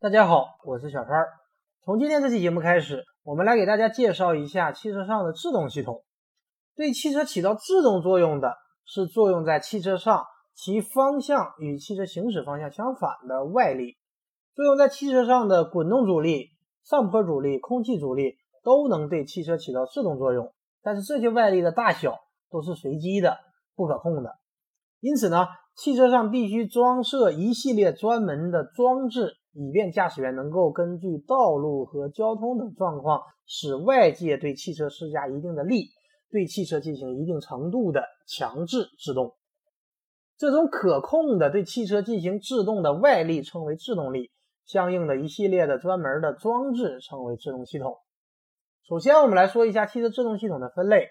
大家好，我是小川。从今天这期节目开始，我们来给大家介绍一下汽车上的制动系统。对汽车起到制动作用的是作用在汽车上其方向与汽车行驶方向相反的外力。作用在汽车上的滚动阻力、上坡阻力、空气阻力都能对汽车起到制动作用，但是这些外力的大小都是随机的、不可控的。因此呢，汽车上必须装设一系列专门的装置，以便驾驶员能够根据道路和交通等状况，使外界对汽车施加一定的力，对汽车进行一定程度的强制制动。这种可控的对汽车进行制动的外力称为制动力，相应的一系列的专门的装置称为制动系统。首先，我们来说一下汽车制动系统的分类。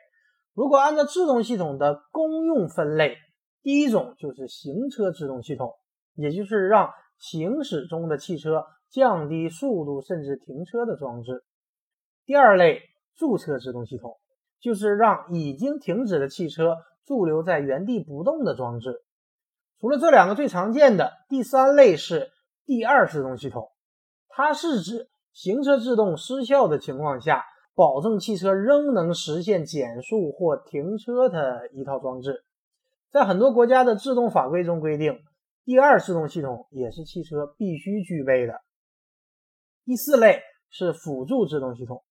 如果按照制动系统的功用分类，第一种就是行车制动系统，也就是让行驶中的汽车降低速度甚至停车的装置。第二类驻车制动系统，就是让已经停止的汽车驻留在原地不动的装置。除了这两个最常见的，第三类是第二制动系统，它是指行车制动失效的情况下，保证汽车仍能实现减速或停车的一套装置。在很多国家的制动法规中规定，第二制动系统也是汽车必须具备的。第四类是辅助制动系统，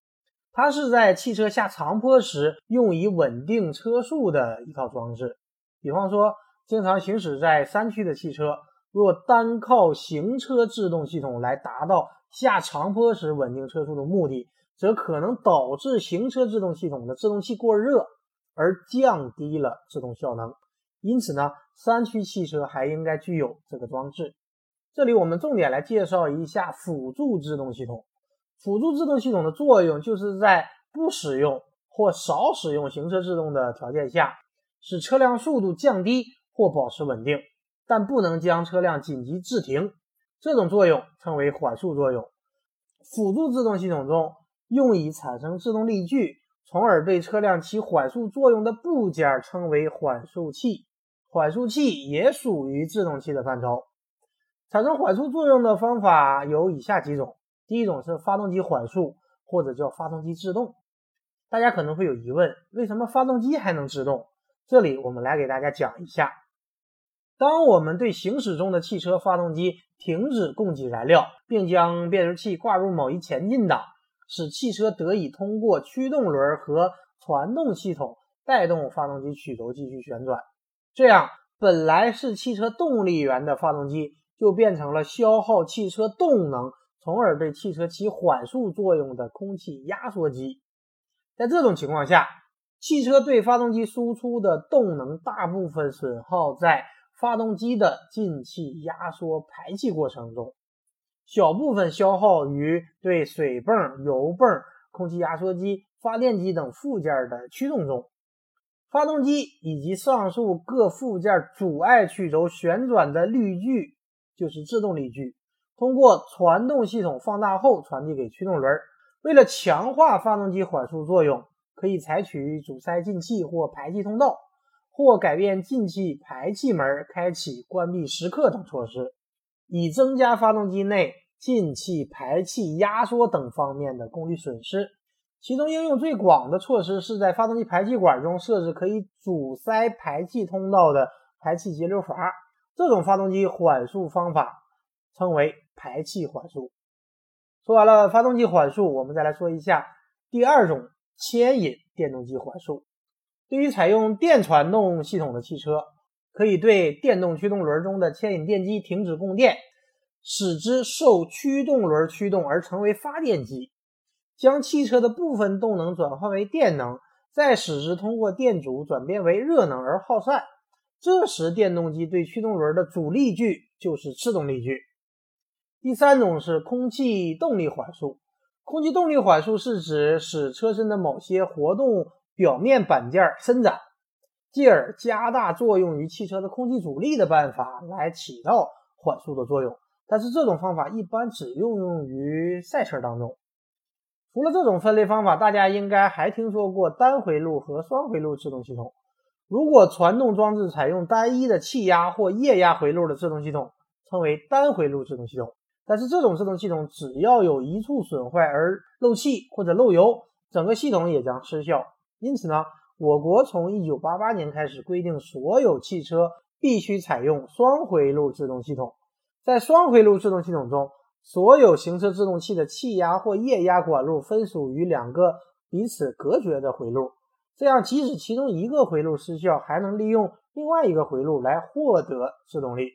它是在汽车下长坡时用以稳定车速的一套装置。比方说，经常行驶在山区的汽车，若单靠行车制动系统来达到下长坡时稳定车速的目的，则可能导致行车制动系统的制动器过热，而降低了制动效能。因此呢，三驱汽车还应该具有这个装置。这里我们重点来介绍一下辅助制动系统。辅助制动系统的作用就是在不使用或少使用行车制动的条件下，使车辆速度降低或保持稳定，但不能将车辆紧急制停。这种作用称为缓速作用。辅助制动系统中用以产生制动力矩，从而对车辆起缓速作用的部件称为缓速器。缓速器也属于制动器的范畴。产生缓速作用的方法有以下几种：第一种是发动机缓速，或者叫发动机制动。大家可能会有疑问，为什么发动机还能制动？这里我们来给大家讲一下。当我们对行驶中的汽车发动机停止供给燃料，并将变速器挂入某一前进档，使汽车得以通过驱动轮和传动系统带动发动机曲轴继续旋转。这样，本来是汽车动力源的发动机就变成了消耗汽车动能，从而对汽车起缓速作用的空气压缩机。在这种情况下，汽车对发动机输出的动能大部分损耗在发动机的进气压缩排气过程中，小部分消耗于对水泵、油泵、空气压缩机、发电机等附件的驱动中。发动机以及上述各附件阻碍曲轴旋转的力矩就是制动力矩，通过传动系统放大后传递给驱动轮。为了强化发动机缓速作用，可以采取阻塞进气或排气通道，或改变进气排气门开启、关闭时刻等措施，以增加发动机内进气排气压缩等方面的功率损失。其中应用最广的措施是在发动机排气管中设置可以阻塞排气通道的排气节流阀。这种发动机缓速方法称为排气缓速。说完了发动机缓速，我们再来说一下第二种牵引电动机缓速。对于采用电传动系统的汽车，可以对电动驱动轮中的牵引电机停止供电，使之受驱动轮驱动而成为发电机。将汽车的部分动能转换为电能，再使之通过电阻转变为热能而耗散。这时，电动机对驱动轮的阻力矩就是制动力矩。第三种是空气动力缓速。空气动力缓速是指使车身的某些活动表面板件伸展，继而加大作用于汽车的空气阻力的办法来起到缓速的作用。但是，这种方法一般只应用于赛车当中。除了这种分类方法，大家应该还听说过单回路和双回路制动系统。如果传动装置采用单一的气压或液压回路的制动系统，称为单回路制动系统。但是这种制动系统只要有一处损坏而漏气或者漏油，整个系统也将失效。因此呢，我国从一九八八年开始规定，所有汽车必须采用双回路制动系统。在双回路制动系统中，所有行车制动器的气压或液压管路分属于两个彼此隔绝的回路，这样即使其中一个回路失效，还能利用另外一个回路来获得制动力。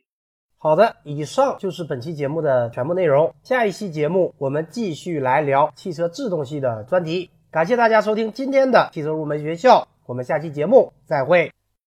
好的，以上就是本期节目的全部内容。下一期节目我们继续来聊汽车制动系的专题。感谢大家收听今天的汽车入门学校，我们下期节目再会。